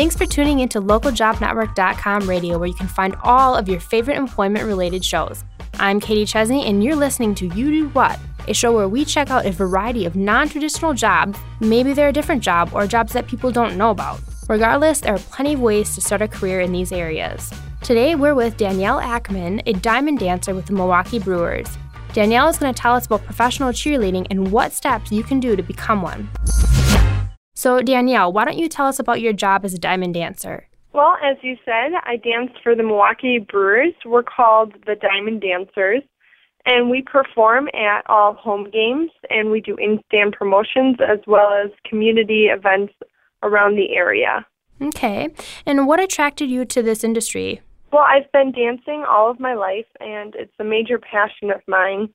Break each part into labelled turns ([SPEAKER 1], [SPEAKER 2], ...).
[SPEAKER 1] Thanks for tuning into localjobnetwork.com radio, where you can find all of your favorite employment related shows. I'm Katie Chesney, and you're listening to You Do What, a show where we check out a variety of non traditional jobs. Maybe they're a different job or jobs that people don't know about. Regardless, there are plenty of ways to start a career in these areas. Today, we're with Danielle Ackman, a diamond dancer with the Milwaukee Brewers. Danielle is going to tell us about professional cheerleading and what steps you can do to become one. So, Danielle, why don't you tell us about your job as a diamond dancer?
[SPEAKER 2] Well, as you said, I dance for the Milwaukee Brewers. We're called the Diamond Dancers, and we perform at all home games, and we do in-stand promotions as well as community events around the area.
[SPEAKER 1] Okay. And what attracted you to this industry?
[SPEAKER 2] Well, I've been dancing all of my life, and it's a major passion of mine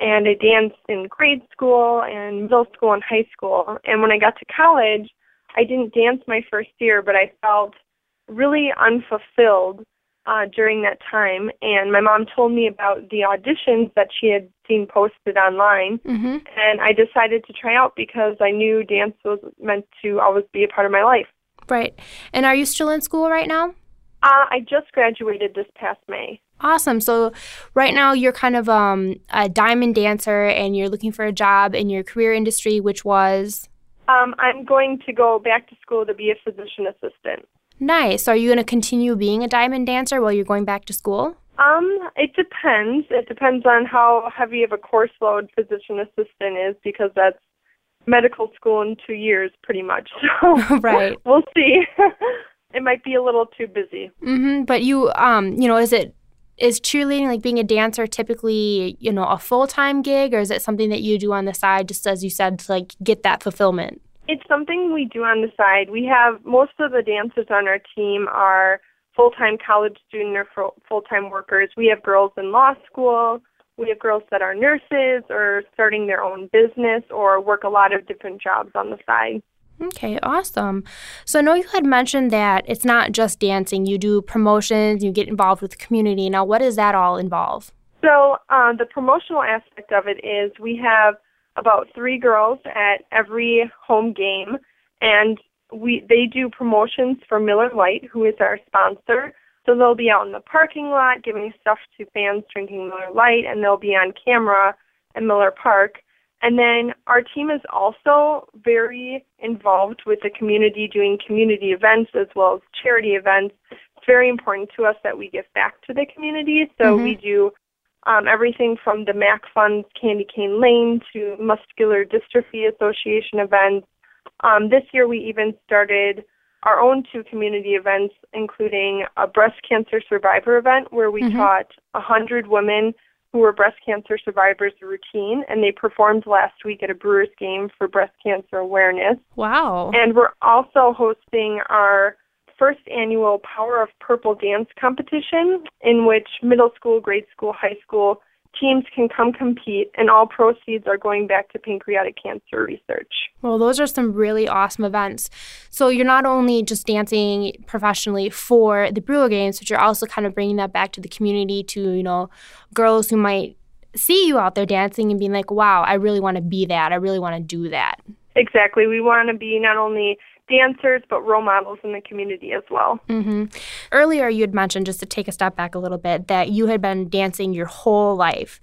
[SPEAKER 2] and I danced in grade school and middle school and high school. And when I got to college, I didn't dance my first year, but I felt really unfulfilled uh, during that time. And my mom told me about the auditions that she had seen posted online,
[SPEAKER 1] mm-hmm.
[SPEAKER 2] and I decided to try out because I knew dance was meant to always be a part of my life.
[SPEAKER 1] Right. And are you still in school right now?
[SPEAKER 2] Uh, I just graduated this past May.
[SPEAKER 1] Awesome. So right now you're kind of um, a diamond dancer and you're looking for a job in your career industry, which was?
[SPEAKER 2] Um, I'm going to go back to school to be a physician assistant.
[SPEAKER 1] Nice. So are you going to continue being a diamond dancer while you're going back to school?
[SPEAKER 2] Um, it depends. It depends on how heavy of a course load physician assistant is because that's medical school in two years, pretty much. So
[SPEAKER 1] right.
[SPEAKER 2] we'll see. it might be a little too busy.
[SPEAKER 1] Mm-hmm. But you, um, you know, is it is cheerleading like being a dancer typically you know a full-time gig or is it something that you do on the side just as you said to like get that fulfillment?
[SPEAKER 2] It's something we do on the side. We have most of the dancers on our team are full-time college student or full-time workers. We have girls in law school. We have girls that are nurses or starting their own business or work a lot of different jobs on the side
[SPEAKER 1] Okay, awesome. So I know you had mentioned that it's not just dancing. You do promotions, you get involved with the community. Now, what does that all involve?
[SPEAKER 2] So uh, the promotional aspect of it is we have about three girls at every home game, and we they do promotions for Miller Lite, who is our sponsor. So they'll be out in the parking lot giving stuff to fans drinking Miller Lite, and they'll be on camera at Miller Park. And then our team is also very involved with the community, doing community events as well as charity events. It's very important to us that we give back to the community. So mm-hmm. we do um, everything from the MACC Funds Candy Cane Lane to Muscular Dystrophy Association events. Um, this year we even started our own two community events, including a breast cancer survivor event where we mm-hmm. taught 100 women who were breast cancer survivors routine, and they performed last week at a Brewers game for breast cancer awareness.
[SPEAKER 1] Wow.
[SPEAKER 2] And we're also hosting our first annual Power of Purple dance competition, in which middle school, grade school, high school teams can come compete, and all proceeds are going back to pancreatic cancer research.
[SPEAKER 1] Well, those are some really awesome events. So you're not only just dancing professionally for the Brewer Games, but you're also kind of bringing that back to the community to, you know, girls who might see you out there dancing and being like, wow, I really want to be that. I really want to do that.
[SPEAKER 2] Exactly. We want to be not only dancers, but role models in the community as well.
[SPEAKER 1] Mm-hmm. Earlier, you had mentioned, just to take a step back a little bit, that you had been dancing your whole life.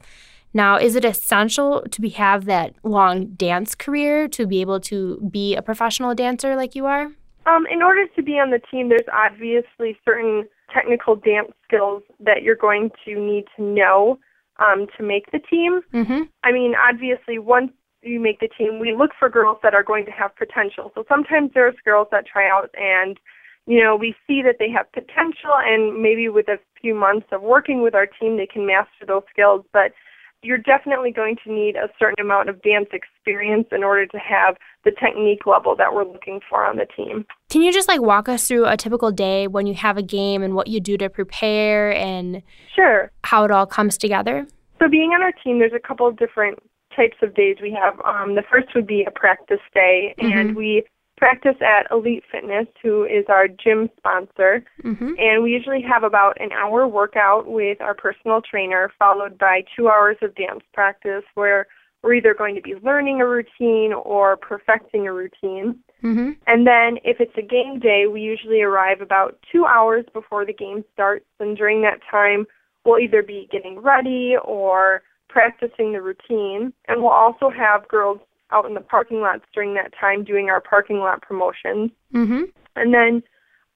[SPEAKER 1] Now, is it essential to be, have that long dance career to be able to be a professional dancer like you are?
[SPEAKER 2] Um, in order to be on the team, there's obviously certain technical dance skills that you're going to need to know um, to make the team.
[SPEAKER 1] Mm-hmm.
[SPEAKER 2] I mean, obviously, once you make the team, we look for girls that are going to have potential. So sometimes there's girls that try out and you know, we see that they have potential and maybe with a few months of working with our team they can master those skills, but you're definitely going to need a certain amount of dance experience in order to have the technique level that we're looking for on the team.
[SPEAKER 1] Can you just like walk us through a typical day when you have a game and what you do to prepare and
[SPEAKER 2] Sure.
[SPEAKER 1] how it all comes together?
[SPEAKER 2] So being on our team there's a couple of different types of days we have. Um, the first would be a practice day, mm-hmm. and we practice at Elite Fitness, who is our gym sponsor.
[SPEAKER 1] Mm-hmm.
[SPEAKER 2] And we usually have about an hour workout with our personal trainer, followed by two hours of dance practice where we're either going to be learning a routine or perfecting a routine.
[SPEAKER 1] Mm-hmm.
[SPEAKER 2] And then if it's a game day, we usually arrive about two hours before the game starts. And during that time, we'll either be getting ready or practicing the routine. And we'll also have girls out in the parking lots during that time doing our parking lot promotions.
[SPEAKER 1] Mm-hmm.
[SPEAKER 2] And then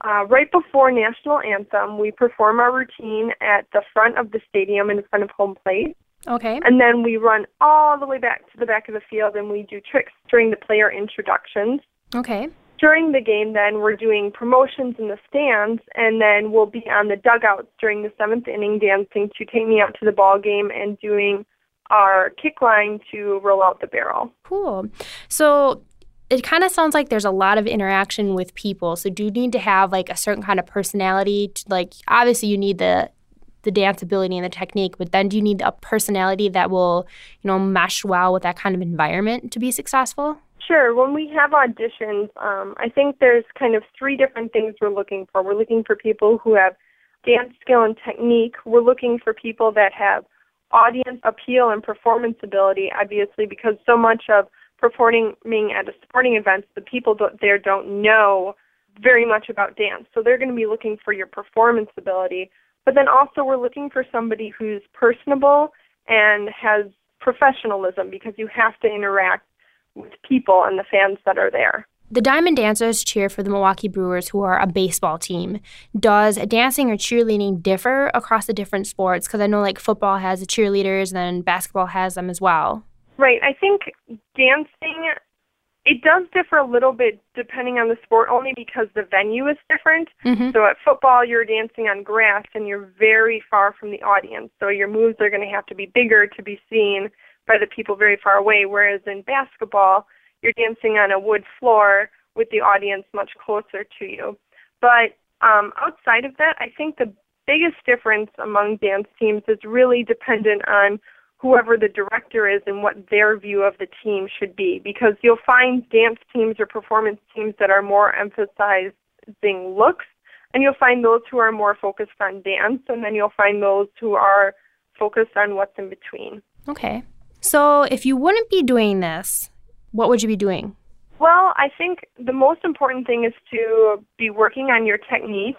[SPEAKER 2] uh, right before national anthem, we perform our routine at the front of the stadium in front of home plate.
[SPEAKER 1] Okay.
[SPEAKER 2] And then we run all the way back to the back of the field and we do tricks during the player introductions.
[SPEAKER 1] Okay.
[SPEAKER 2] During the game, then, we're doing promotions in the stands, and then we'll be on the dugouts during the seventh inning dancing to take me out to the ball game and doing our kick line to roll out the barrel.
[SPEAKER 1] Cool. So it kind of sounds like there's a lot of interaction with people. So do you need to have like a certain kind of personality? To, like obviously you need the the dance ability and the technique, but then do you need a personality that will, you know, mesh well with that kind of environment to be successful?
[SPEAKER 2] Sure. When we have auditions, um, I think there's kind of three different things we're looking for. We're looking for people who have dance skill and technique. We're looking for people that have audience appeal and performance ability, obviously, because so much of performing at a sporting event, the people there don't know very much about dance. So they're going to be looking for your performance ability. But then also, we're looking for somebody who's personable and has professionalism because you have to interact with people and the fans that are there.
[SPEAKER 1] The Diamond Dancers cheer for the Milwaukee Brewers, who are a baseball team. Does dancing or cheerleading differ across the different sports? Because I know like football has the cheerleaders, and then basketball has them as well.
[SPEAKER 2] Right. I think dancing it does differ a little bit depending on the sport, only because the venue is different.
[SPEAKER 1] Mm-hmm.
[SPEAKER 2] So at football, you're dancing on grass and you're very far from the audience. So your moves are going to have to be bigger to be seen by the people very far away. Whereas in basketball, you're dancing on a wood floor with the audience much closer to you. But um, outside of that, I think the biggest difference among dance teams is really dependent on whoever the director is and what their view of the team should be. Because you'll find dance teams or performance teams that are more emphasizing looks, and you'll find those who are more focused on dance, and then you'll find those who are focused on what's in between.
[SPEAKER 1] Okay. So if you wouldn't be doing this, what would you be doing?
[SPEAKER 2] Well, I think the most important thing is to be working on your technique.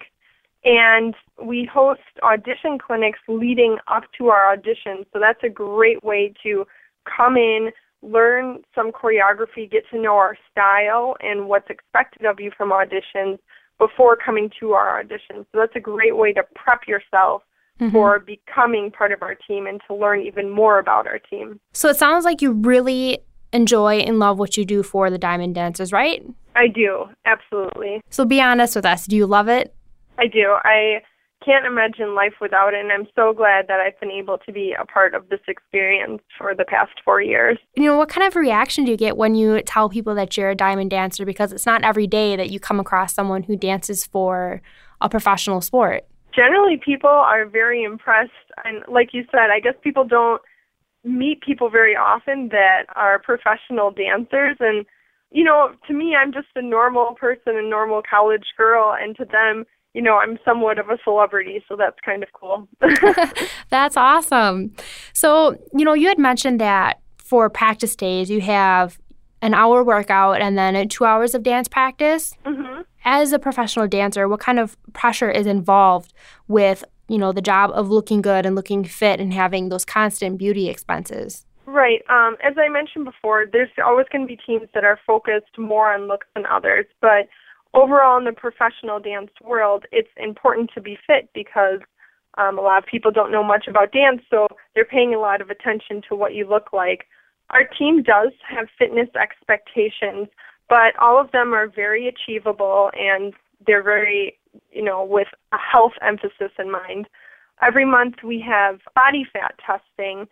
[SPEAKER 2] And we host audition clinics leading up to our auditions. So that's a great way to come in, learn some choreography, get to know our style and what's expected of you from auditions before coming to our auditions. So that's a great way to prep yourself mm-hmm. for becoming part of our team and to learn even more about our team.
[SPEAKER 1] So it sounds like you really enjoy and love what you do for the Diamond Dancers, right?
[SPEAKER 2] I do, absolutely.
[SPEAKER 1] So be honest with us. Do you love it?
[SPEAKER 2] I do. I can't imagine life without it, and I'm so glad that I've been able to be a part of this experience for the past four years.
[SPEAKER 1] You know, what kind of reaction do you get when you tell people that you're a diamond dancer? Because it's not every day that you come across someone who dances for a professional sport.
[SPEAKER 2] Generally, people are very impressed, and like you said, I guess people don't meet people very often that are professional dancers. And you know to me i'm just a normal person a normal college girl. And to them you know i'm somewhat of a celebrity. So that's kind of cool.
[SPEAKER 1] That's awesome. So you know you had mentioned that for practice days you have an hour workout and then two hours of dance practice.
[SPEAKER 2] Mm-hmm.
[SPEAKER 1] as a professional dancer what kind of pressure is involved with you know, the job of looking good and looking fit and having those constant beauty expenses.
[SPEAKER 2] Right. Um, as I mentioned before, there's always going to be teams that are focused more on looks than others. But overall, in the professional dance world, it's important to be fit because um, a lot of people don't know much about dance, so they're paying a lot of attention to what you look like. Our team does have fitness expectations, but all of them are very achievable and they're very you know, with a health emphasis in mind. Every month we have body fat testing,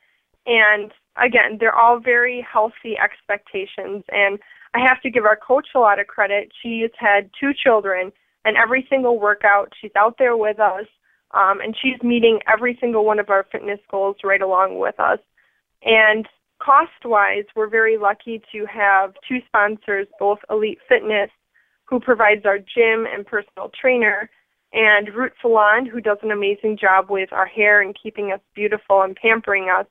[SPEAKER 2] and again, they're all very healthy expectations. And I have to give our coach a lot of credit. She's had two children, and every single workout, she's out there with us, um, and she's meeting every single one of our fitness goals right along with us. And cost wise, we're very lucky to have two sponsors, both Elite Fitness who provides our gym and personal trainer, and Root Salon, who does an amazing job with our hair and keeping us beautiful and pampering us.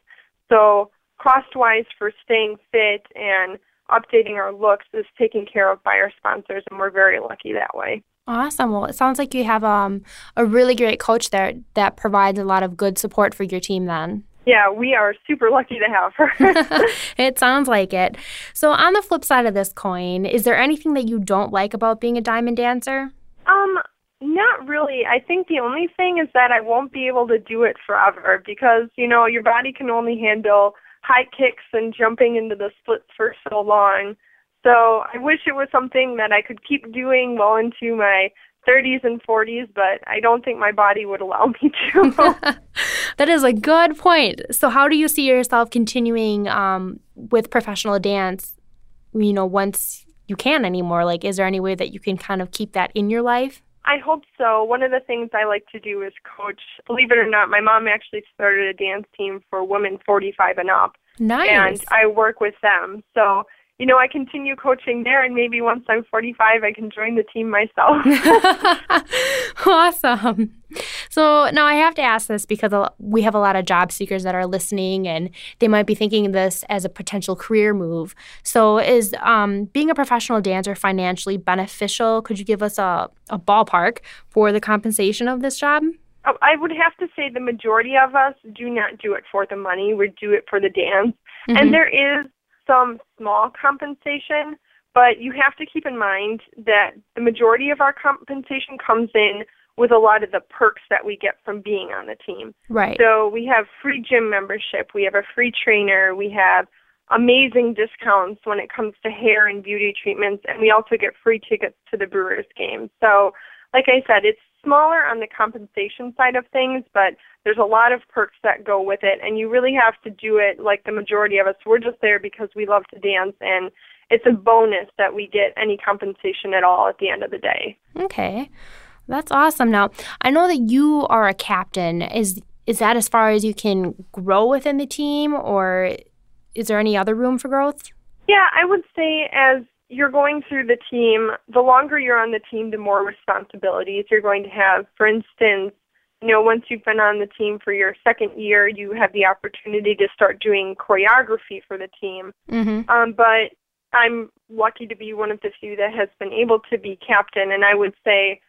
[SPEAKER 2] So cost wise for staying fit and updating our looks is taken care of by our sponsors, and we're very lucky that way.
[SPEAKER 1] Awesome. Well, it sounds like you have um, a really great coach there that provides a lot of good support for your team then.
[SPEAKER 2] Yeah, we are super lucky to have her.
[SPEAKER 1] it sounds like it. So, on the flip side of this coin, is there anything that you don't like about being a diamond dancer?
[SPEAKER 2] Um, not really. I think the only thing is that I won't be able to do it forever because, you know, your body can only handle high kicks and jumping into the splits for so long. So I wish it was something that I could keep doing well into my 30s and 40s, but I don't think my body would allow me to.
[SPEAKER 1] that is a good point. So, how do you see yourself continuing um, with professional dance? You know, once you can anymore, like, is there any way that you can kind of keep that in your life?
[SPEAKER 2] I hope so. One of the things I like to do is coach. Believe it or not, my mom actually started a dance team for women 45 and up.
[SPEAKER 1] Nice.
[SPEAKER 2] And I work with them. So you know, I continue coaching there, and maybe once I'm 45, I can join the team myself.
[SPEAKER 1] awesome. So now I have to ask this because we have a lot of job seekers that are listening, and they might be thinking this as a potential career move. So, is um, being a professional dancer financially beneficial? Could you give us a, a ballpark for the compensation of this job?
[SPEAKER 2] Oh, I would have to say the majority of us do not do it for the money. We do it for the dance. Mm-hmm. And there is some small compensation, but you have to keep in mind that the majority of our compensation comes in with a lot of the perks that we get from being on the team.
[SPEAKER 1] Right.
[SPEAKER 2] So we have free gym membership, we have a free trainer, we have amazing discounts when it comes to hair and beauty treatments, and we also get free tickets to the Brewers game. So, like I said, it's smaller on the compensation side of things, but there's a lot of perks that go with it, and you really have to do it like the majority of us. We're just there because we love to dance, and it's a bonus that we get any compensation at all at the end of the day.
[SPEAKER 1] Okay. That's awesome. Now, I know that you are a captain. Is is that as far as you can grow within the team or is there any other room for growth?
[SPEAKER 2] Yeah, I would say as you're going through the team, the longer you're on the team, the more responsibilities you're going to have. For instance, you know, once you've been on the team for your second year, you have the opportunity to start doing choreography for the team.
[SPEAKER 1] Mm-hmm.
[SPEAKER 2] Um, but I'm lucky to be one of the few that has been able to be captain, and I would say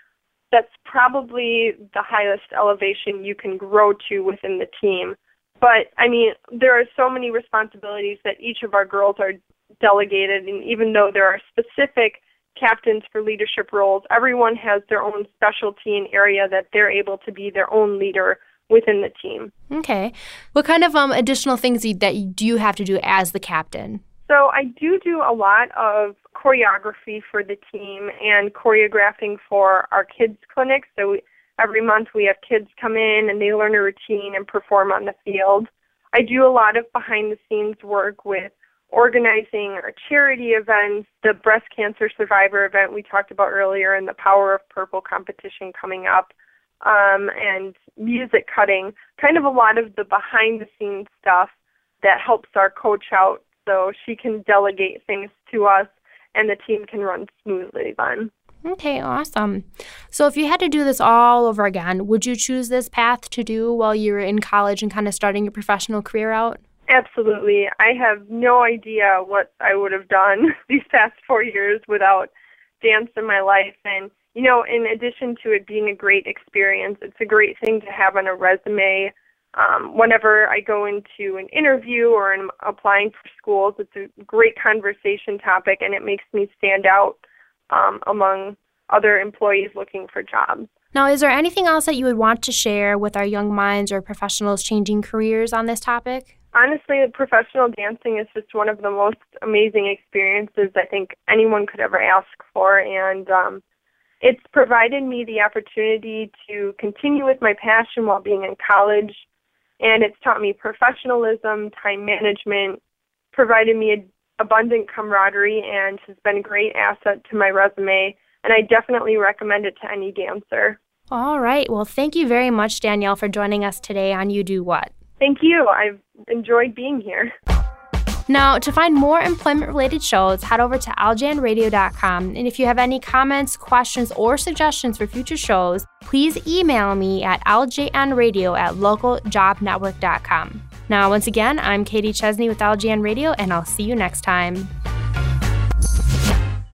[SPEAKER 2] that's probably the highest elevation you can grow to within the team. But I mean, there are so many responsibilities that each of our girls are delegated, and even though there are specific captains for leadership roles, everyone has their own specialty and area that they're able to be their own leader within the team.
[SPEAKER 1] Okay. What kind of um, additional things that you, do you have to do as the captain?
[SPEAKER 2] So I do do a lot of choreography for the team and choreographing for our kids clinics. So every month we have kids come in and they learn a routine and perform on the field. I do a lot of behind the scenes work with organizing our charity events, the breast cancer survivor event we talked about earlier, and the Power of Purple competition coming up, um, and music cutting, kind of a lot of the behind the scenes stuff that helps our coach out so she can delegate things to us and the team can run smoothly then.
[SPEAKER 1] Okay, awesome. So, if you had to do this all over again, would you choose this path to do while you were in college and kind of starting your professional career out?
[SPEAKER 2] Absolutely. I have no idea what I would have done these past four years without dance in my life. And, you know, in addition to it being a great experience, it's a great thing to have on a resume. Um, whenever I go into an interview or I'm applying for schools, it's a great conversation topic and it makes me stand out um, among other employees looking for jobs.
[SPEAKER 1] Now, is there anything else that you would want to share with our young minds or professionals changing careers on this topic?
[SPEAKER 2] honestly, professional dancing is just one of the most amazing experiences I think anyone could ever ask for, and um, it's provided me the opportunity to continue with my passion while being in college, and it's taught me professionalism, time management, provided me a abundant camaraderie, and has been a great asset to my resume. And I definitely recommend it to any dancer.
[SPEAKER 1] All right. Well, thank you very much, Danielle, for joining us today on You Do What.
[SPEAKER 2] Thank you. I've enjoyed being here.
[SPEAKER 1] Now, to find more employment related shows, head over to ljnradio.com. And if you have any comments, questions, or suggestions for future shows, please email me at ljnradio at localjobnetwork.com. Now, once again, I'm Katie Chesney with LJN Radio, and I'll see you next time.